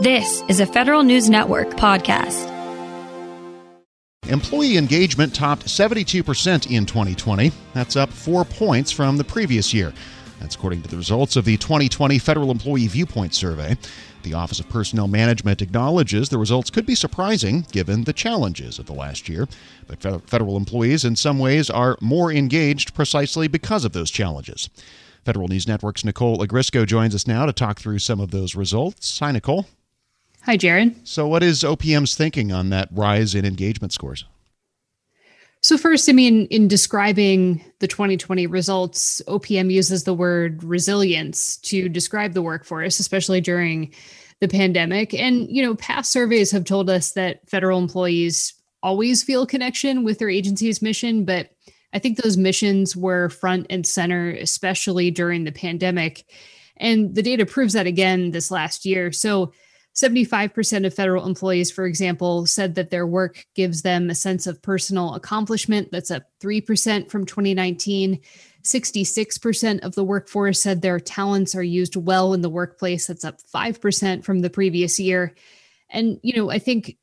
This is a Federal News Network podcast. Employee engagement topped 72% in 2020. That's up four points from the previous year. That's according to the results of the 2020 Federal Employee Viewpoint Survey. The Office of Personnel Management acknowledges the results could be surprising given the challenges of the last year. But federal employees, in some ways, are more engaged precisely because of those challenges. Federal News Network's Nicole Ogrysko joins us now to talk through some of those results. Hi, Nicole. Hi, Jared. So, what is OPM's thinking on that rise in engagement scores? So, first, I mean, in describing the 2020 results, OPM uses the word resilience to describe the workforce, especially during the pandemic. And, you know, past surveys have told us that federal employees always feel connection with their agency's mission, but I think those missions were front and center, especially during the pandemic. And the data proves that again this last year. So, 75% of federal employees, for example, said that their work gives them a sense of personal accomplishment. That's up 3% from 2019. 66% of the workforce said their talents are used well in the workplace. That's up 5% from the previous year. And, you know, I think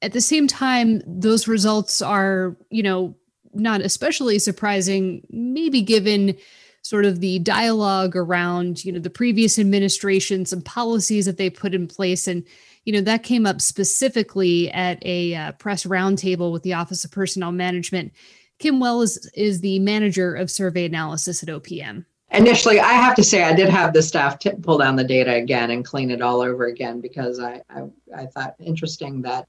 at the same time, those results are, you know, not especially surprising, maybe given sort of the dialogue around you know the previous administration some policies that they put in place. And you know that came up specifically at a uh, press roundtable with the office of personnel management. Kim wells is is the manager of survey analysis at opm initially i have to say i did have the staff t- pull down the data again and clean it all over again because i i, I thought interesting that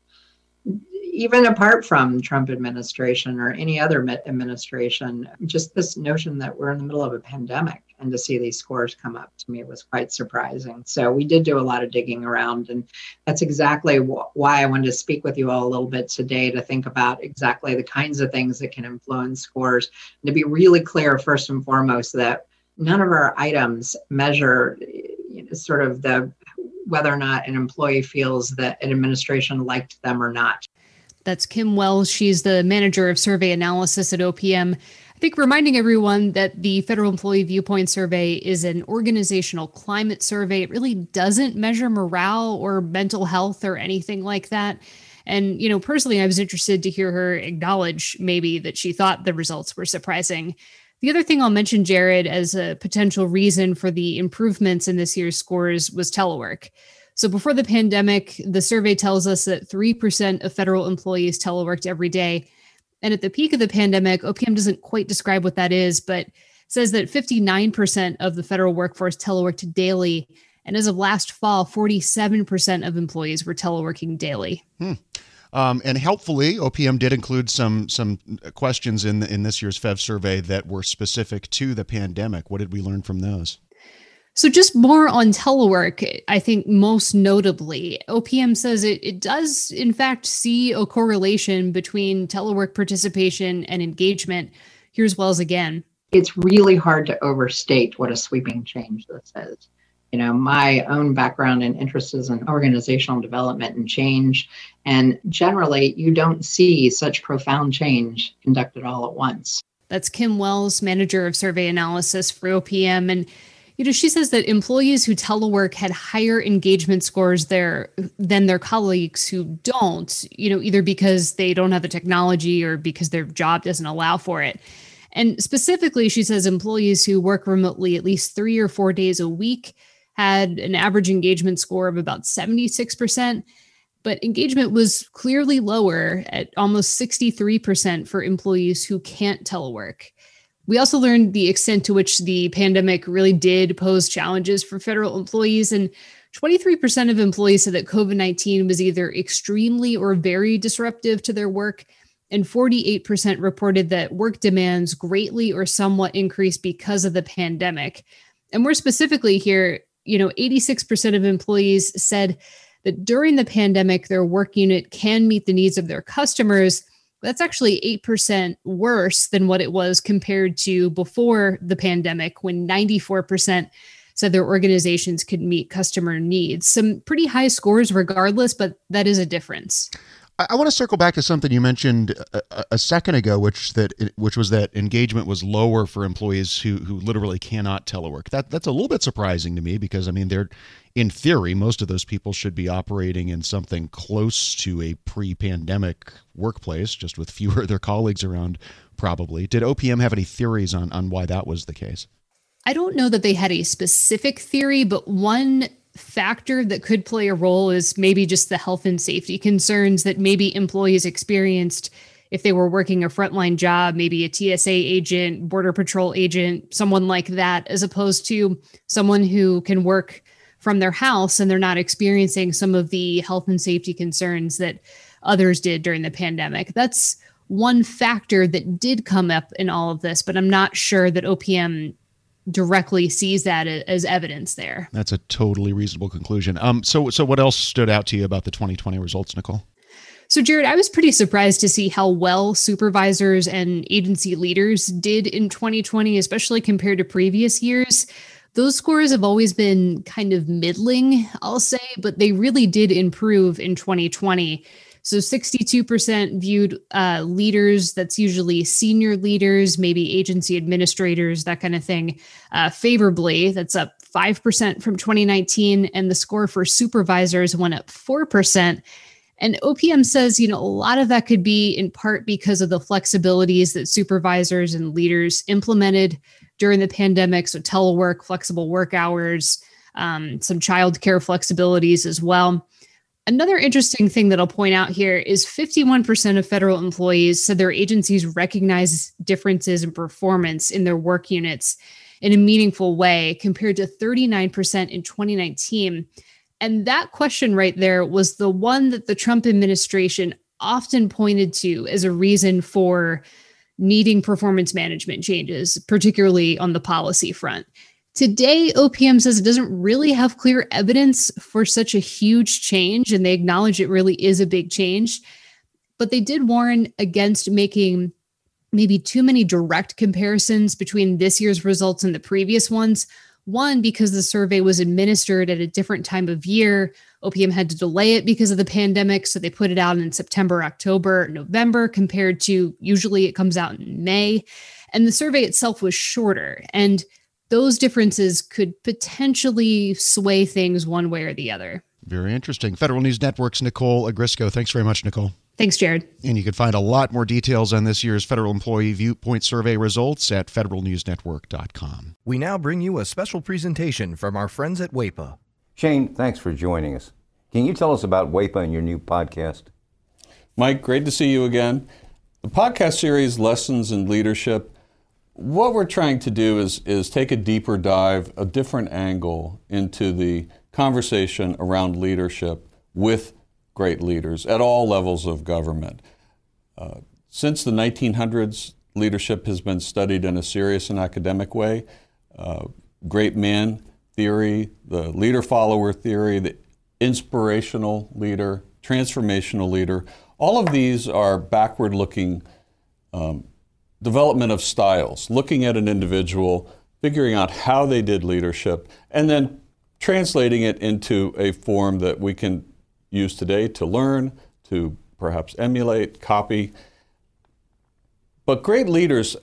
even apart from Trump administration or any other administration, just this notion that we're in the middle of a pandemic and to see these scores come up to me was quite surprising. So we did do a lot of digging around, and that's exactly wh- why I wanted to speak with you all a little bit today to think about exactly the kinds of things that can influence scores and to be really clear, first and foremost, that none of our items measure you know, sort of the whether or not an employee feels that an administration liked them or not. That's Kim Wells. She's the manager of survey analysis at OPM. I think reminding everyone that the Federal Employee Viewpoint Survey is an organizational climate survey. It really doesn't measure morale or mental health or anything like that. And, you know, personally, I was interested to hear her acknowledge maybe that she thought the results were surprising. The other thing I'll mention, Jared, as a potential reason for the improvements in this year's scores was telework. So before the pandemic, the survey tells us that 3% of federal employees teleworked every day. And at the peak of the pandemic, OPM doesn't quite describe what that is, but says that 59% of the federal workforce teleworked daily. And as of last fall, 47% of employees were teleworking daily. Hmm. Um, and helpfully, OPM did include some some questions in in this year's FEV survey that were specific to the pandemic. What did we learn from those? So, just more on telework, I think most notably, OPM says it, it does, in fact, see a correlation between telework participation and engagement. Here's Wells again. It's really hard to overstate what a sweeping change this is. You know, my own background and interest is in organizational development and change. And generally, you don't see such profound change conducted all at once. That's Kim Wells, manager of survey analysis for OPM. And you know, she says that employees who telework had higher engagement scores there than their colleagues who don't, you know, either because they don't have the technology or because their job doesn't allow for it. And specifically, she says employees who work remotely at least three or four days a week had an average engagement score of about 76%, but engagement was clearly lower at almost 63% for employees who can't telework. We also learned the extent to which the pandemic really did pose challenges for federal employees. And 23% of employees said that COVID 19 was either extremely or very disruptive to their work. And 48% reported that work demands greatly or somewhat increased because of the pandemic. And more specifically, here, you know, 86% of employees said that during the pandemic, their work unit can meet the needs of their customers that's actually 8% worse than what it was compared to before the pandemic when 94% said their organizations could meet customer needs. Some pretty high scores regardless, but that is a difference. I, I want to circle back to something you mentioned a, a, second ago, which that which was that engagement was lower for employees who who literally cannot telework. That that's a little bit surprising to me because I mean they're in theory most of those people should be operating in something close to a pre-pandemic workplace, just with fewer of their colleagues around. Probably. Did OPM have any theories on on why that was the case? I don't know that they had a specific theory, but one factor that could play a role is maybe just the health and safety concerns that maybe employees experienced if they were working a frontline job, maybe a TSA agent, Border Patrol agent, someone like that, as opposed to someone who can work from their house and they're not experiencing some of the health and safety concerns that others did during the pandemic. That's one factor that did come up in all of this, but I'm not sure that OPM directly sees that as evidence there. That's a totally reasonable conclusion. Um, so, so what else stood out to you about the 2020 results, Nicole? So, Jared, I was pretty surprised to see how well supervisors and agency leaders did in 2020, especially compared to previous years. Those scores have always been kind of middling, I'll say, but they really did improve in 2020. So 62% viewed uh, leaders, that's usually senior leaders, maybe agency administrators, that kind of thing, uh, favorably. That's up 5% from 2019. And the score for supervisors went up 4%. And OPM says, you know, a lot of that could be in part because of the flexibilities that supervisors and leaders implemented during the pandemic. So telework, flexible work hours, um, some childcare flexibilities as well. Another interesting thing that I'll point out here is 51% of federal employees said their agencies recognize differences in performance in their work units in a meaningful way compared to 39% in 2019. And that question right there was the one that the Trump administration often pointed to as a reason for needing performance management changes, particularly on the policy front. Today, OPM says it doesn't really have clear evidence for such a huge change, and they acknowledge it really is a big change. But they did warn against making maybe too many direct comparisons between this year's results and the previous ones. One, because the survey was administered at a different time of year. OPM had to delay it because of the pandemic. So they put it out in September, October, November, compared to usually it comes out in May. And the survey itself was shorter. And those differences could potentially sway things one way or the other. Very interesting. Federal News Network's Nicole Ogrysko. Thanks very much, Nicole. Thanks, Jared. And you can find a lot more details on this year's Federal Employee Viewpoint Survey results at federalnewsnetwork.com. We now bring you a special presentation from our friends at WAEPA. Shane, thanks for joining us. Can you tell us about WAEPA and your new podcast? Mike, great to see you again. The podcast series, Lessons in Leadership, what we're trying to do is, is take a deeper dive, a different angle into the conversation around leadership with great leaders at all levels of government. Uh, since the 1900s, leadership has been studied in a serious and academic way. Uh, great man theory, the leader follower theory, the inspirational leader, transformational leader, all of these are backward looking um, development of styles, looking at an individual, figuring out how they did leadership, and then translating it into a form that we can use today to learn, to perhaps emulate, copy. But great leaders,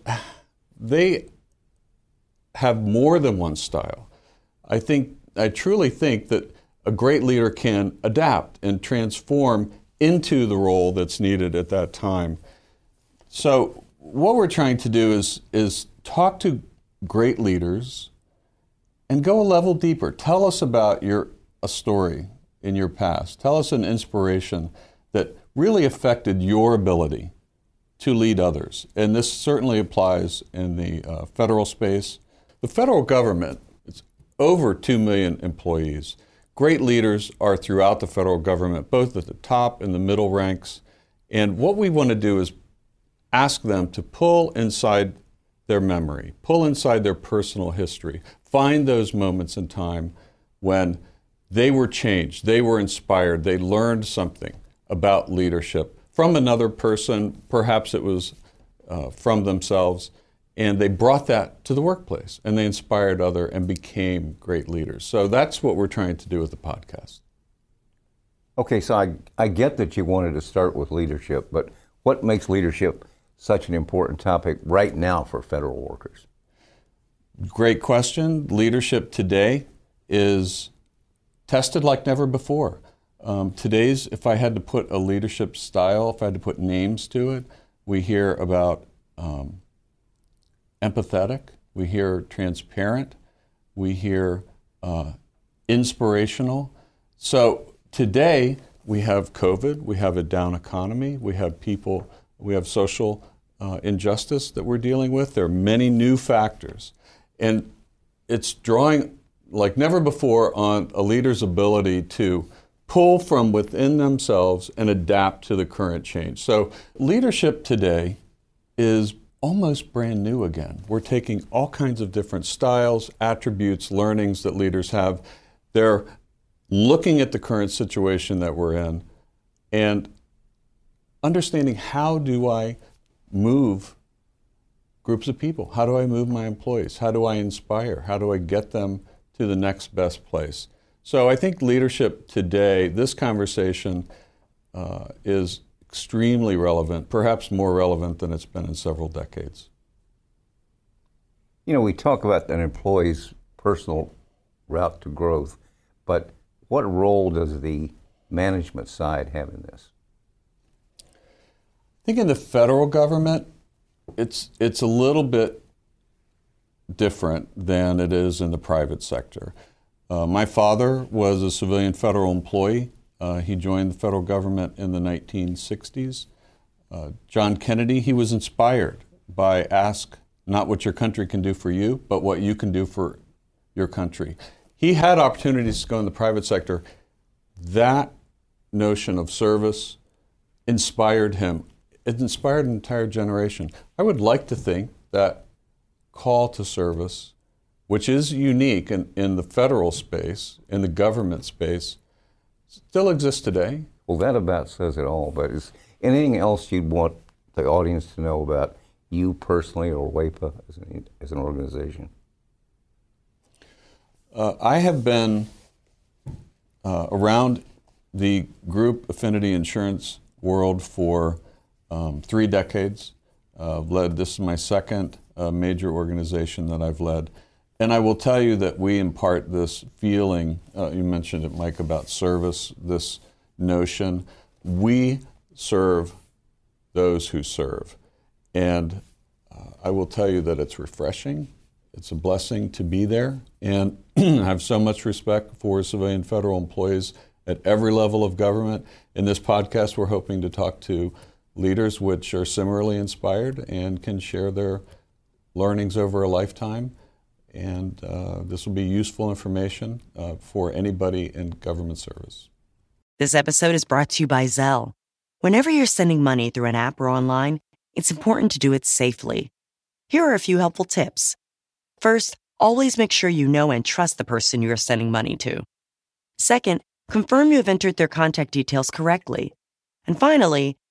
they have more than one style. I think, I truly think that a great leader can adapt and transform into the role that's needed at that time. So what we're trying to do is, is talk to great leaders and go a level deeper. Tell us about your a story in your past. Tell us an inspiration that really affected your ability to lead others. And this certainly applies in the uh, federal space. The federal government, it's over 2 million employees. Great leaders are throughout the federal government, both at the top and the middle ranks. And what we want to do is ask them to pull inside their memory, pull inside their personal history, find those moments in time when they were changed, they were inspired, they learned something about leadership from another person, perhaps it was uh, from themselves, and they brought that to the workplace and they inspired other and became great leaders. So that's what we're trying to do with the podcast. Okay, so I, I get that you wanted to start with leadership, but what makes leadership such an important topic right now for federal workers? Great question. Leadership today is tested like never before. Um, today's, if I had to put a leadership style, if I had to put names to it, we hear about um, empathetic, we hear transparent, we hear uh, inspirational. So today we have COVID, we have a down economy, we have people, we have social uh, injustice that we're dealing with. There are many new factors. And it's drawing like never before on a leader's ability to pull from within themselves and adapt to the current change. So, leadership today is almost brand new again. We're taking all kinds of different styles, attributes, learnings that leaders have. They're looking at the current situation that we're in and understanding how do I move groups of people? How do I move my employees? How do I inspire? How do I get them to the next best place? So I think leadership today, this conversation uh, is extremely relevant, perhaps more relevant than it's been in several decades. You know, we talk about an employee's personal route to growth, but what role does the management side have in this? Think in the federal government, it's it's a little bit different than it is in the private sector. Uh, my father was a civilian federal employee. Uh, he joined the federal government in the 1960s. Uh, John Kennedy, he was inspired by ask not what your country can do for you, but what you can do for your country. He had opportunities to go in the private sector. That notion of service inspired him. It inspired an entire generation. I would like to think that call to service, which is unique in, in the federal space, in the government space, still exists today. Well, that about says it all. But is anything else you'd want the audience to know about you personally or WAEPA as an, as an organization? Uh, I have been uh, around the group affinity insurance world for um, three decades. Uh, led this is my second uh, major organization that I've led. And I will tell you that we impart this feeling, uh, you mentioned it, Mike, about service, this notion. We serve those who serve. And uh, I will tell you that it's refreshing. It's a blessing to be there. And I have so much respect for civilian federal employees at every level of government. In this podcast, we're hoping to talk to leaders which are similarly inspired and can share their learnings over a lifetime. And uh, this will be useful information uh, for anybody in government service. This episode is brought to you by Zelle. Whenever you're sending money through an app or online, it's important to do it safely. Here are a few helpful tips. First, always make sure you know and trust the person you are sending money to. Second, confirm you have entered their contact details correctly. And finally,